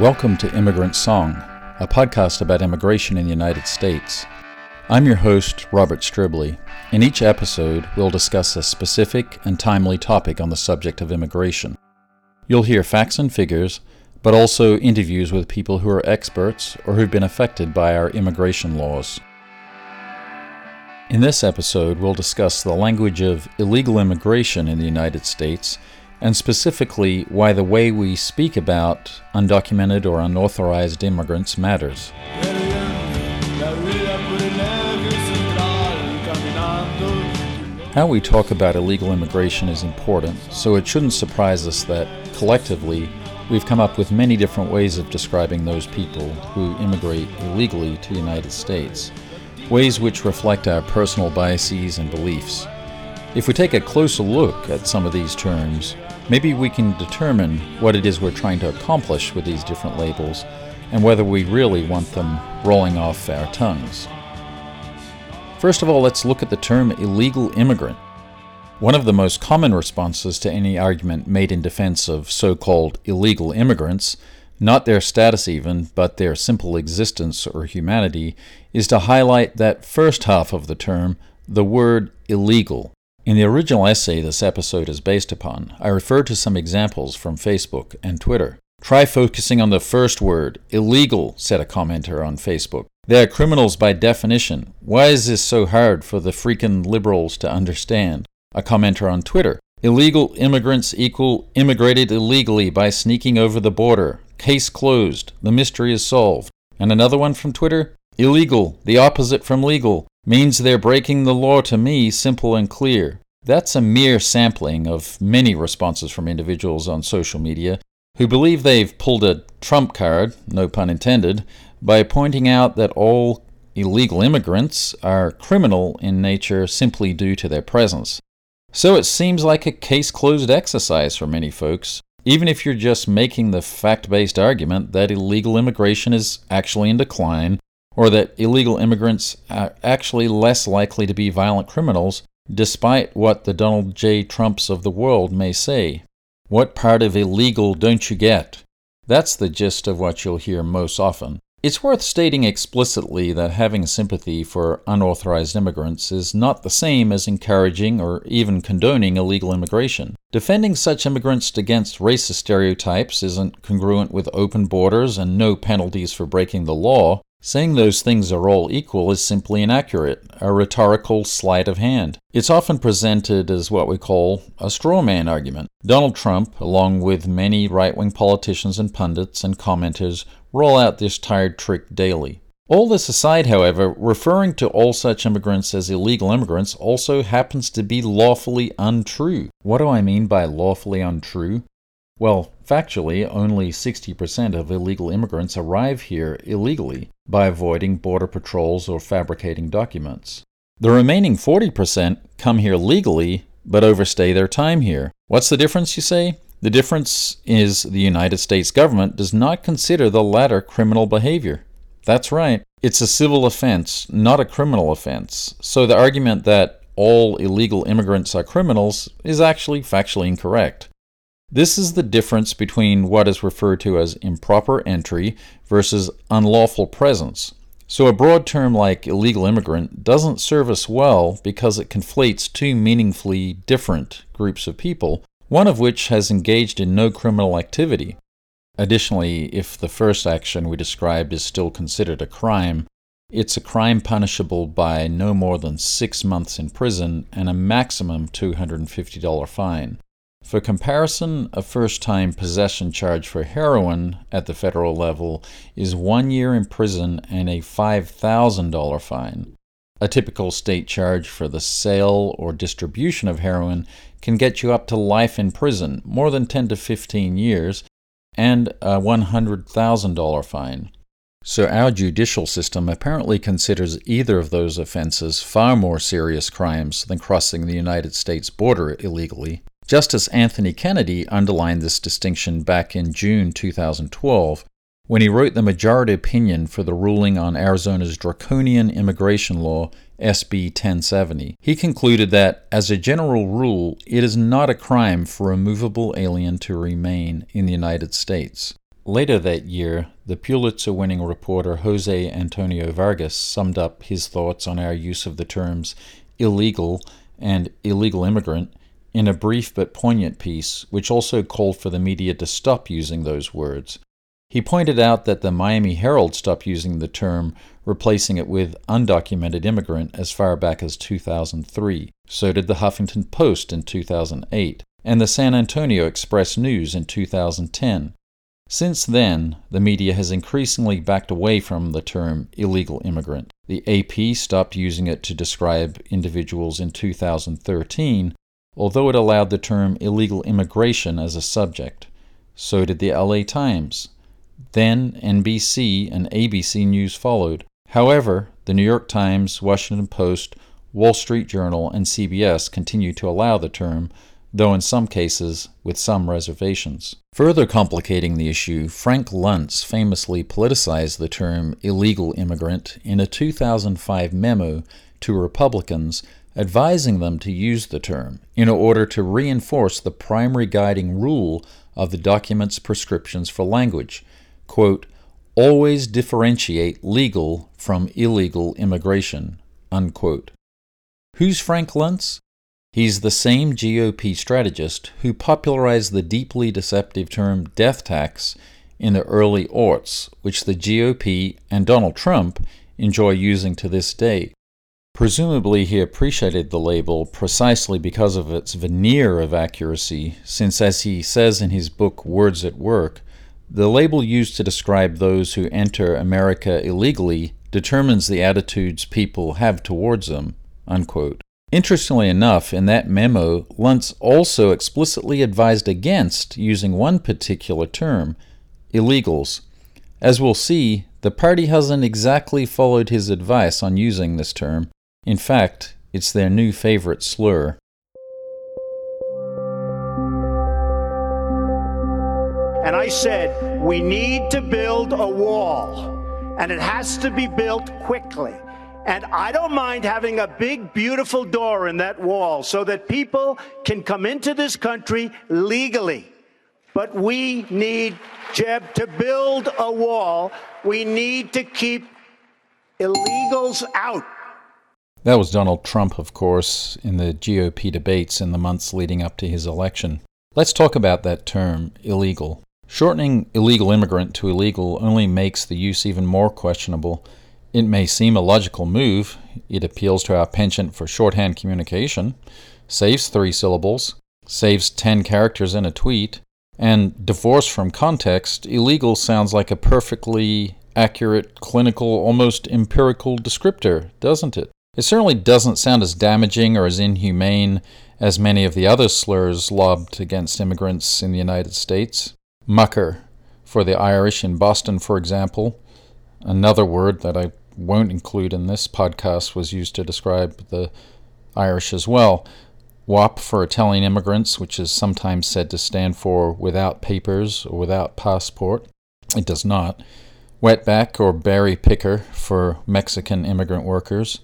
Welcome to Immigrant Song, a podcast about immigration in the United States. I'm your host, Robert Stribley. In each episode, we'll discuss a specific and timely topic on the subject of immigration. You'll hear facts and figures, but also interviews with people who are experts or who've been affected by our immigration laws. In this episode, we'll discuss the language of illegal immigration in the United States and specifically why the way we speak about undocumented or unauthorized immigrants matters. How we talk about illegal immigration is important, so it shouldn't surprise us that, collectively, we've come up with many different ways of describing those people who immigrate illegally to the United States, ways which reflect our personal biases and beliefs. If we take a closer look at some of these terms, maybe we can determine what it is we're trying to accomplish with these different labels and whether we really want them rolling off our tongues. First of all, let's look at the term illegal immigrant. One of the most common responses to any argument made in defense of so called illegal immigrants, not their status even, but their simple existence or humanity, is to highlight that first half of the term, the word illegal. In the original essay this episode is based upon, I referred to some examples from Facebook and Twitter. Try focusing on the first word, illegal, said a commenter on Facebook. They are criminals by definition. Why is this so hard for the freaking liberals to understand? A commenter on Twitter. Illegal immigrants equal immigrated illegally by sneaking over the border. Case closed. The mystery is solved. And another one from Twitter. Illegal, the opposite from legal means they're breaking the law to me simple and clear. That's a mere sampling of many responses from individuals on social media who believe they've pulled a trump card, no pun intended, by pointing out that all illegal immigrants are criminal in nature simply due to their presence. So it seems like a case closed exercise for many folks, even if you're just making the fact based argument that illegal immigration is actually in decline or that illegal immigrants are actually less likely to be violent criminals, despite what the Donald J. Trumps of the world may say. What part of illegal don't you get? That's the gist of what you'll hear most often. It's worth stating explicitly that having sympathy for unauthorized immigrants is not the same as encouraging or even condoning illegal immigration. Defending such immigrants against racist stereotypes isn't congruent with open borders and no penalties for breaking the law, Saying those things are all equal is simply inaccurate, a rhetorical sleight of hand. It's often presented as what we call a straw man argument. Donald Trump, along with many right wing politicians and pundits and commenters, roll out this tired trick daily. All this aside, however, referring to all such immigrants as illegal immigrants also happens to be lawfully untrue. What do I mean by lawfully untrue? Well, factually, only 60% of illegal immigrants arrive here illegally by avoiding border patrols or fabricating documents. The remaining 40% come here legally but overstay their time here. What's the difference, you say? The difference is the United States government does not consider the latter criminal behavior. That's right. It's a civil offense, not a criminal offense. So the argument that all illegal immigrants are criminals is actually factually incorrect. This is the difference between what is referred to as improper entry versus unlawful presence. So, a broad term like illegal immigrant doesn't serve us well because it conflates two meaningfully different groups of people, one of which has engaged in no criminal activity. Additionally, if the first action we described is still considered a crime, it's a crime punishable by no more than six months in prison and a maximum $250 fine. For comparison, a first time possession charge for heroin at the federal level is one year in prison and a $5,000 fine. A typical state charge for the sale or distribution of heroin can get you up to life in prison, more than 10 to 15 years, and a $100,000 fine. So, our judicial system apparently considers either of those offenses far more serious crimes than crossing the United States border illegally. Justice Anthony Kennedy underlined this distinction back in June 2012 when he wrote the majority opinion for the ruling on Arizona's draconian immigration law, SB 1070. He concluded that, as a general rule, it is not a crime for a movable alien to remain in the United States. Later that year, the Pulitzer winning reporter Jose Antonio Vargas summed up his thoughts on our use of the terms illegal and illegal immigrant in a brief but poignant piece, which also called for the media to stop using those words. He pointed out that the Miami Herald stopped using the term, replacing it with undocumented immigrant as far back as 2003. So did the Huffington Post in 2008, and the San Antonio Express News in 2010. Since then, the media has increasingly backed away from the term illegal immigrant. The AP stopped using it to describe individuals in 2013, although it allowed the term illegal immigration as a subject. So did the LA Times. Then NBC and ABC News followed. However, the New York Times, Washington Post, Wall Street Journal, and CBS continue to allow the term, though in some cases with some reservations. Further complicating the issue, Frank Luntz famously politicized the term illegal immigrant in a 2005 memo to Republicans advising them to use the term in order to reinforce the primary guiding rule of the document's prescriptions for language. Quote, always differentiate legal from illegal immigration. Unquote. Who's Frank Luntz? He's the same GOP strategist who popularized the deeply deceptive term death tax in the early aughts, which the GOP and Donald Trump enjoy using to this day. Presumably, he appreciated the label precisely because of its veneer of accuracy, since, as he says in his book Words at Work, the label used to describe those who enter America illegally determines the attitudes people have towards them. Unquote. Interestingly enough, in that memo, Luntz also explicitly advised against using one particular term illegals. As we'll see, the party hasn't exactly followed his advice on using this term. In fact, it's their new favorite slur. And I said, we need to build a wall, and it has to be built quickly. And I don't mind having a big, beautiful door in that wall so that people can come into this country legally. But we need, Jeb, to build a wall. We need to keep illegals out. That was Donald Trump, of course, in the GOP debates in the months leading up to his election. Let's talk about that term, illegal. Shortening illegal immigrant to illegal only makes the use even more questionable it may seem a logical move. It appeals to our penchant for shorthand communication, saves three syllables, saves 10 characters in a tweet, and divorced from context, illegal sounds like a perfectly accurate, clinical, almost empirical descriptor, doesn't it? It certainly doesn't sound as damaging or as inhumane as many of the other slurs lobbed against immigrants in the United States. Mucker, for the Irish in Boston, for example, another word that I won't include in this podcast was used to describe the Irish as well. WAP for Italian immigrants, which is sometimes said to stand for without papers or without passport. It does not. Wetback or berry picker for Mexican immigrant workers.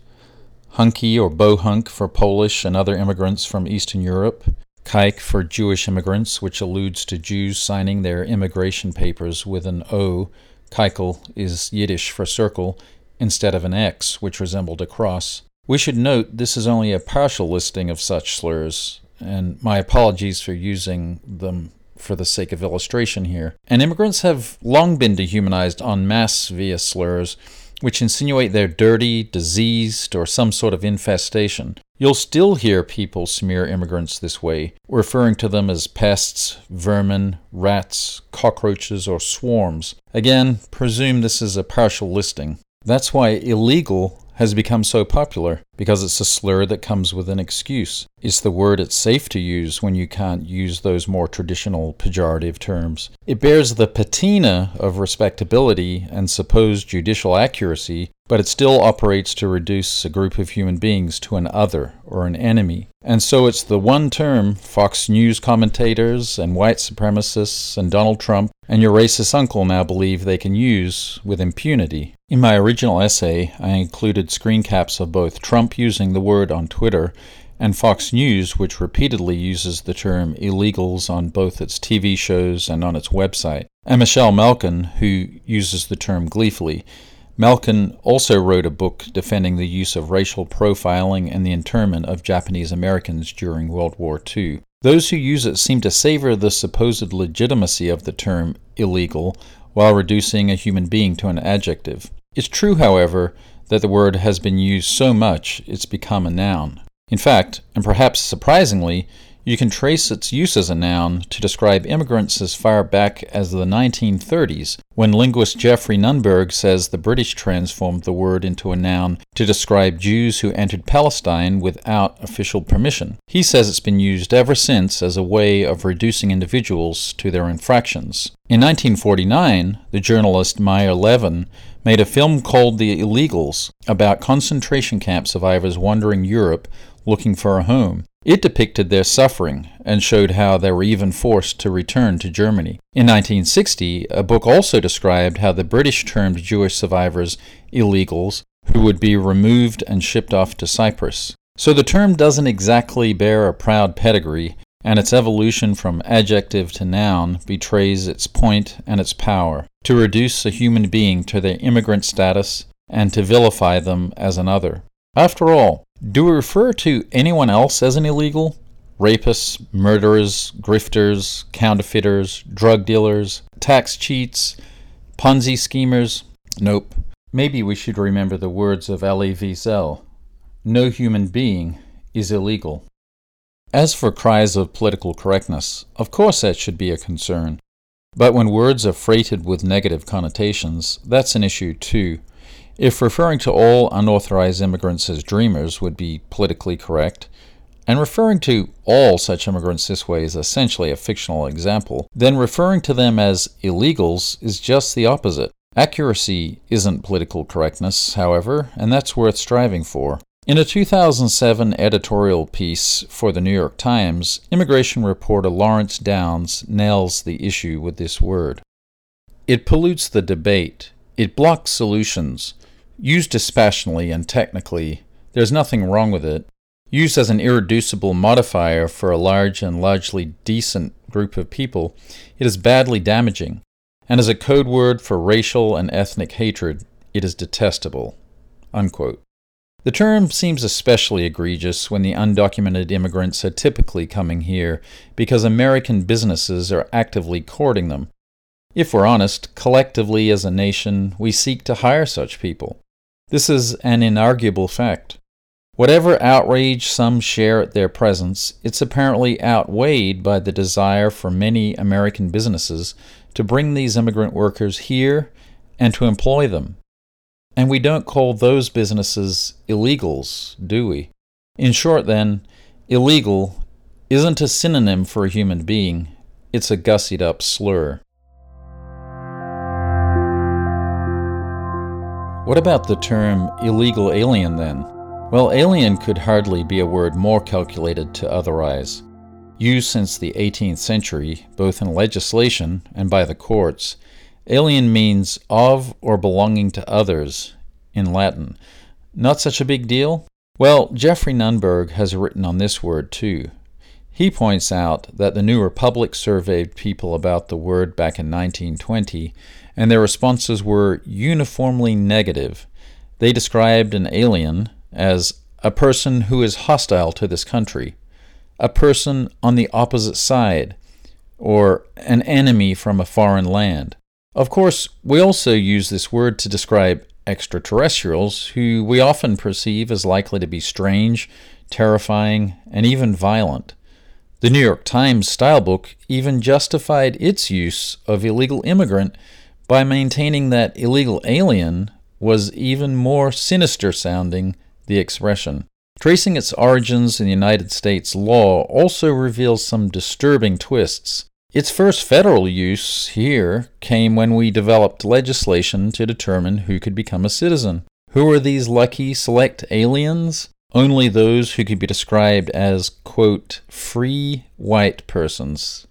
Hunky or bohunk for Polish and other immigrants from Eastern Europe. Kike for Jewish immigrants, which alludes to Jews signing their immigration papers with an O. Keikel is Yiddish for circle instead of an X, which resembled a cross. We should note this is only a partial listing of such slurs, and my apologies for using them for the sake of illustration here. And immigrants have long been dehumanized en masse via slurs, which insinuate they're dirty, diseased, or some sort of infestation. You'll still hear people smear immigrants this way, referring to them as pests, vermin, rats, cockroaches, or swarms. Again, presume this is a partial listing. That's why illegal has become so popular, because it's a slur that comes with an excuse. It's the word it's safe to use when you can't use those more traditional pejorative terms. It bears the patina of respectability and supposed judicial accuracy, but it still operates to reduce a group of human beings to an other or an enemy. And so it's the one term Fox News commentators and white supremacists and Donald Trump and your racist uncle now believe they can use with impunity. In my original essay, I included screen caps of both Trump using the word on Twitter and Fox News, which repeatedly uses the term illegals on both its TV shows and on its website, and Michelle Malkin, who uses the term gleefully. Malkin also wrote a book defending the use of racial profiling and the internment of Japanese Americans during World War II. Those who use it seem to savor the supposed legitimacy of the term illegal while reducing a human being to an adjective. It's true, however, that the word has been used so much it's become a noun. In fact, and perhaps surprisingly, you can trace its use as a noun to describe immigrants as far back as the 1930s, when linguist Geoffrey Nunberg says the British transformed the word into a noun to describe Jews who entered Palestine without official permission. He says it's been used ever since as a way of reducing individuals to their infractions. In 1949, the journalist Meyer Levin made a film called The Illegals about concentration camp survivors wandering Europe looking for a home. It depicted their suffering and showed how they were even forced to return to Germany. In 1960, a book also described how the British termed Jewish survivors illegals who would be removed and shipped off to Cyprus. So the term doesn't exactly bear a proud pedigree, and its evolution from adjective to noun betrays its point and its power to reduce a human being to their immigrant status and to vilify them as another. After all, do we refer to anyone else as an illegal? Rapists, murderers, grifters, counterfeiters, drug dealers, tax cheats, Ponzi schemers? Nope. Maybe we should remember the words of Elie Wiesel No human being is illegal. As for cries of political correctness, of course that should be a concern. But when words are freighted with negative connotations, that's an issue too. If referring to all unauthorized immigrants as dreamers would be politically correct, and referring to all such immigrants this way is essentially a fictional example, then referring to them as illegals is just the opposite. Accuracy isn't political correctness, however, and that's worth striving for. In a 2007 editorial piece for the New York Times, immigration reporter Lawrence Downes nails the issue with this word. It pollutes the debate, it blocks solutions, Used dispassionately and technically, there's nothing wrong with it. Used as an irreducible modifier for a large and largely decent group of people, it is badly damaging. And as a code word for racial and ethnic hatred, it is detestable. Unquote. The term seems especially egregious when the undocumented immigrants are typically coming here because American businesses are actively courting them. If we're honest, collectively as a nation, we seek to hire such people. This is an inarguable fact. Whatever outrage some share at their presence, it's apparently outweighed by the desire for many American businesses to bring these immigrant workers here and to employ them. And we don't call those businesses illegals, do we? In short, then, illegal isn't a synonym for a human being, it's a gussied up slur. What about the term illegal alien then? Well, alien could hardly be a word more calculated to otherize. Used since the 18th century, both in legislation and by the courts, alien means of or belonging to others in Latin. Not such a big deal? Well, Geoffrey Nunberg has written on this word too. He points out that the New Republic surveyed people about the word back in 1920 and their responses were uniformly negative. They described an alien as a person who is hostile to this country, a person on the opposite side, or an enemy from a foreign land. Of course, we also use this word to describe extraterrestrials, who we often perceive as likely to be strange, terrifying, and even violent. The New York Times stylebook even justified its use of illegal immigrant by maintaining that illegal alien was even more sinister sounding the expression. Tracing its origins in United States law also reveals some disturbing twists. Its first federal use here came when we developed legislation to determine who could become a citizen. Who are these lucky select aliens? Only those who could be described as, quote, free white persons.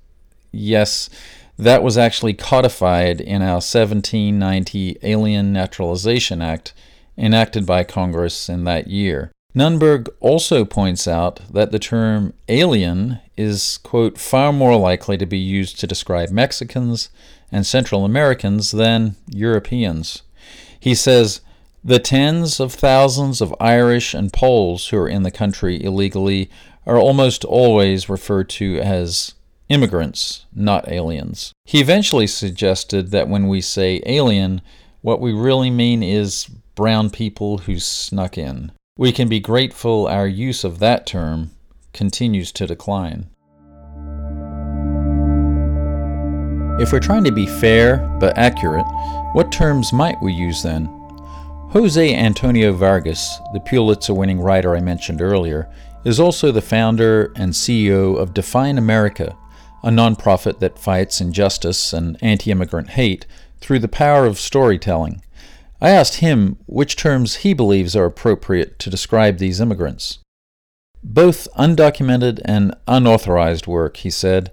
Yes, that was actually codified in our 1790 Alien Naturalization Act, enacted by Congress in that year. Nunberg also points out that the term alien is, quote, far more likely to be used to describe Mexicans and Central Americans than Europeans. He says, the tens of thousands of Irish and Poles who are in the country illegally are almost always referred to as immigrants, not aliens. He eventually suggested that when we say alien, what we really mean is brown people who snuck in. We can be grateful our use of that term continues to decline. If we're trying to be fair but accurate, what terms might we use then? Jose Antonio Vargas, the Pulitzer winning writer I mentioned earlier, is also the founder and CEO of Define America, a nonprofit that fights injustice and anti immigrant hate through the power of storytelling. I asked him which terms he believes are appropriate to describe these immigrants. Both undocumented and unauthorized work, he said.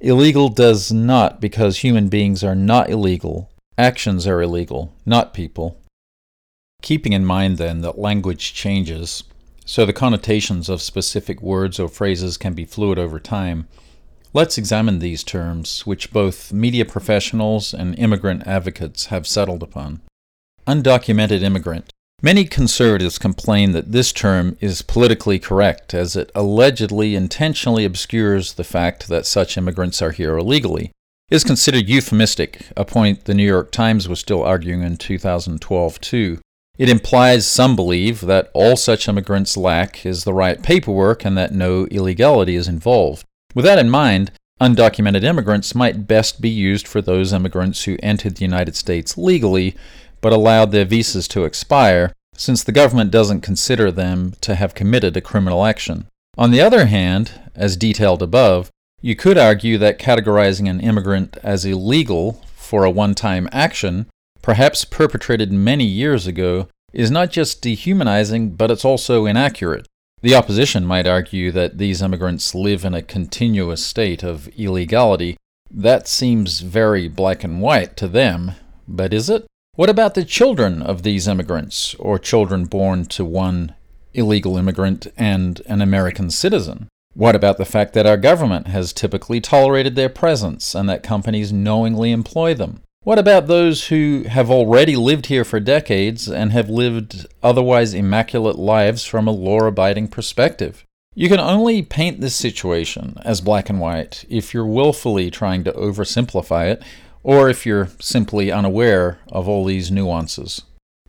Illegal does not because human beings are not illegal. Actions are illegal, not people. Keeping in mind, then, that language changes, so the connotations of specific words or phrases can be fluid over time, let's examine these terms, which both media professionals and immigrant advocates have settled upon undocumented immigrant. Many conservatives complain that this term is politically correct, as it allegedly intentionally obscures the fact that such immigrants are here illegally. It is considered euphemistic, a point the New York Times was still arguing in 2012 too. It implies some believe that all such immigrants lack is the right paperwork and that no illegality is involved. With that in mind, undocumented immigrants might best be used for those immigrants who entered the United States legally but allowed their visas to expire, since the government doesn't consider them to have committed a criminal action. On the other hand, as detailed above, you could argue that categorizing an immigrant as illegal for a one time action, perhaps perpetrated many years ago, is not just dehumanizing, but it's also inaccurate. The opposition might argue that these immigrants live in a continuous state of illegality. That seems very black and white to them, but is it? What about the children of these immigrants, or children born to one illegal immigrant and an American citizen? What about the fact that our government has typically tolerated their presence and that companies knowingly employ them? What about those who have already lived here for decades and have lived otherwise immaculate lives from a law abiding perspective? You can only paint this situation as black and white if you're willfully trying to oversimplify it or if you're simply unaware of all these nuances.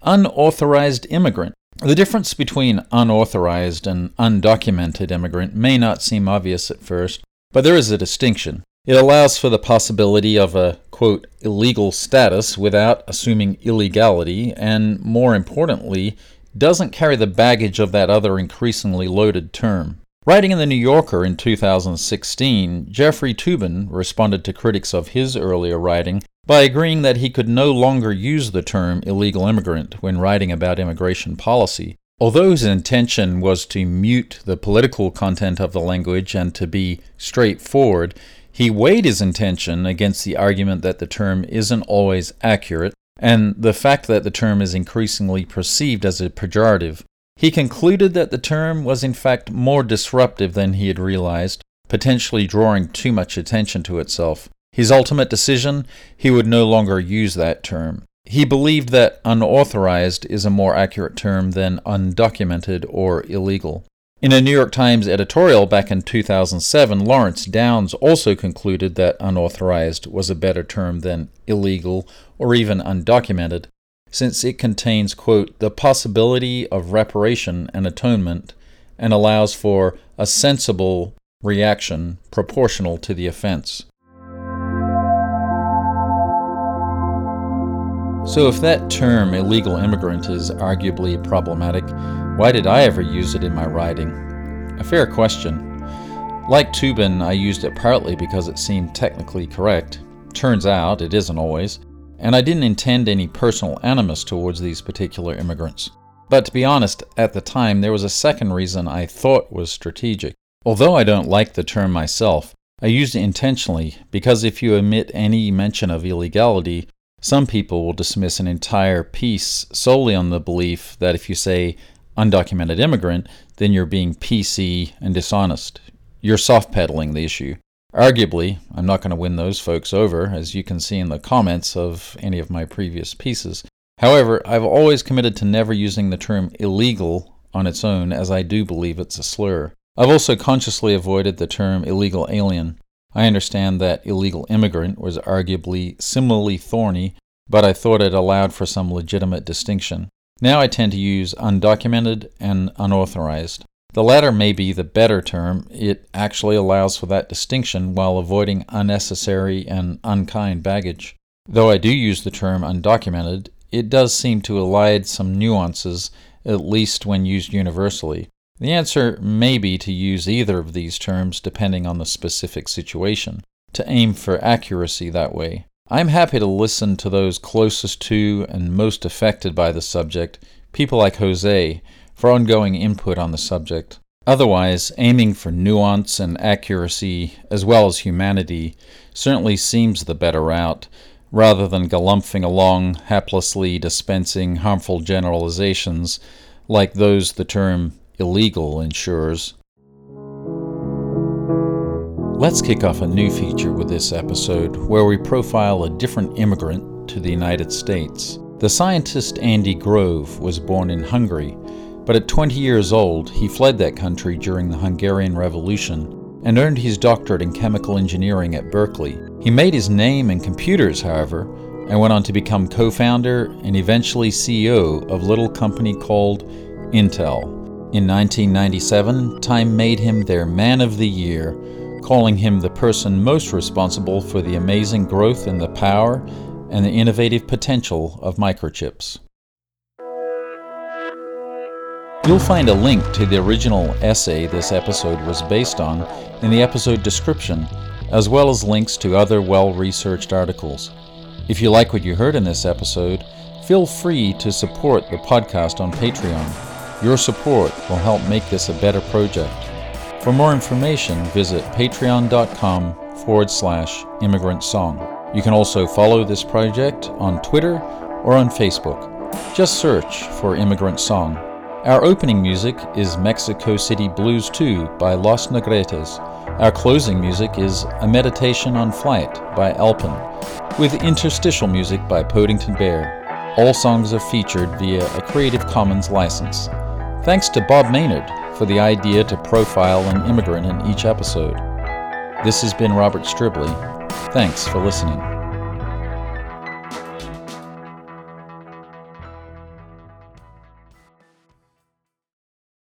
Unauthorized immigrant. The difference between unauthorized and undocumented immigrant may not seem obvious at first, but there is a distinction. It allows for the possibility of a, quote, illegal status without assuming illegality, and more importantly, doesn't carry the baggage of that other increasingly loaded term. Writing in The New Yorker in 2016, Jeffrey Toobin responded to critics of his earlier writing by agreeing that he could no longer use the term illegal immigrant when writing about immigration policy. Although his intention was to mute the political content of the language and to be straightforward, he weighed his intention against the argument that the term isn't always accurate and the fact that the term is increasingly perceived as a pejorative. He concluded that the term was in fact more disruptive than he had realized, potentially drawing too much attention to itself. His ultimate decision he would no longer use that term. He believed that unauthorized is a more accurate term than undocumented or illegal. In a New York Times editorial back in 2007, Lawrence Downes also concluded that unauthorized was a better term than illegal or even undocumented since it contains, quote, the possibility of reparation and atonement and allows for a sensible reaction proportional to the offense. So, if that term illegal immigrant is arguably problematic, why did I ever use it in my writing? A fair question. Like Toobin, I used it partly because it seemed technically correct. Turns out it isn't always and I didn't intend any personal animus towards these particular immigrants. But to be honest, at the time, there was a second reason I thought was strategic. Although I don't like the term myself, I used it intentionally because if you omit any mention of illegality, some people will dismiss an entire piece solely on the belief that if you say undocumented immigrant, then you're being PC and dishonest. You're soft pedaling the issue. Arguably, I'm not going to win those folks over, as you can see in the comments of any of my previous pieces. However, I've always committed to never using the term illegal on its own, as I do believe it's a slur. I've also consciously avoided the term illegal alien. I understand that illegal immigrant was arguably similarly thorny, but I thought it allowed for some legitimate distinction. Now I tend to use undocumented and unauthorized. The latter may be the better term. It actually allows for that distinction while avoiding unnecessary and unkind baggage. Though I do use the term undocumented, it does seem to elide some nuances, at least when used universally. The answer may be to use either of these terms depending on the specific situation, to aim for accuracy that way. I'm happy to listen to those closest to and most affected by the subject, people like Jose, for ongoing input on the subject. Otherwise, aiming for nuance and accuracy, as well as humanity, certainly seems the better route, rather than galumphing along, haplessly dispensing harmful generalizations like those the term illegal ensures. Let's kick off a new feature with this episode where we profile a different immigrant to the United States. The scientist Andy Grove was born in Hungary, but at 20 years old, he fled that country during the Hungarian Revolution and earned his doctorate in chemical engineering at Berkeley. He made his name in computers, however, and went on to become co founder and eventually CEO of a little company called Intel. In 1997, Time made him their Man of the Year calling him the person most responsible for the amazing growth in the power and the innovative potential of microchips. You'll find a link to the original essay this episode was based on in the episode description, as well as links to other well researched articles. If you like what you heard in this episode, feel free to support the podcast on Patreon. Your support will help make this a better project. For more information, visit patreon.com forward slash immigrant song. You can also follow this project on Twitter or on Facebook. Just search for Immigrant Song. Our opening music is Mexico City Blues 2 by Los Negretes. Our closing music is A Meditation on Flight by Alpen, with interstitial music by Podington Bear. All songs are featured via a Creative Commons license. Thanks to Bob Maynard for the idea to profile an immigrant in each episode. This has been Robert Stribley. Thanks for listening.